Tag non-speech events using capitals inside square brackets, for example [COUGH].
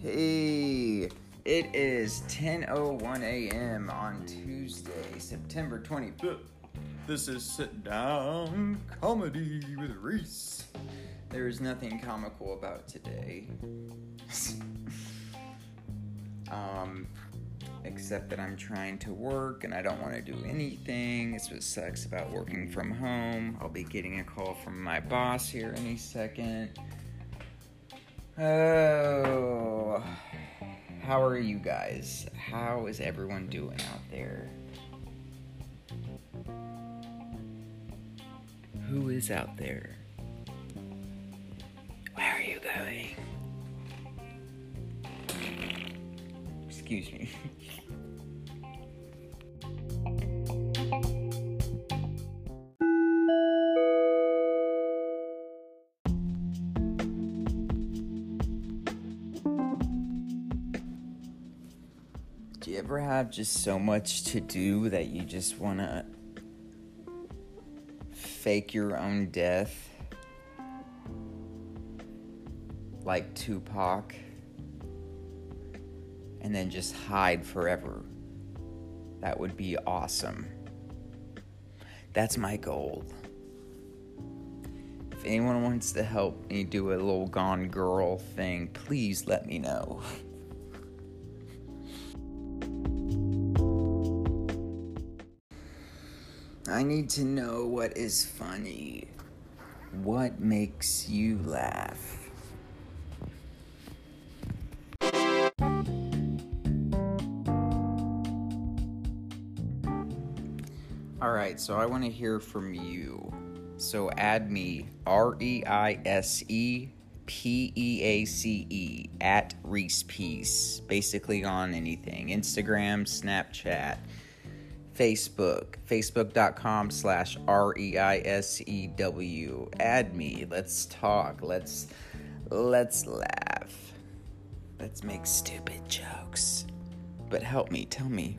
Hey, it is 10:01 a.m. on Tuesday, September 25th. This is Sit Down Comedy with Reise. There is nothing comical about today. [LAUGHS] um, except that I'm trying to work and I don't want to do anything. It's what sucks about working from home. I'll be getting a call from my boss here any second. Oh, how are you guys? How is everyone doing out there? Who is out there? Where are you going? Excuse me. Do you ever have just so much to do that you just want to fake your own death? Like Tupac? And then just hide forever. That would be awesome. That's my goal. If anyone wants to help me do a little Gone Girl thing, please let me know. [LAUGHS] I need to know what is funny. What makes you laugh? All right, so I want to hear from you. So add me R E I S E P E A C E at Reise Peace, basically on anything Instagram, Snapchat. Facebook, facebook.com slash R E I S E W. Add me. Let's talk. Let's let's laugh. Let's make stupid jokes. But help me, tell me,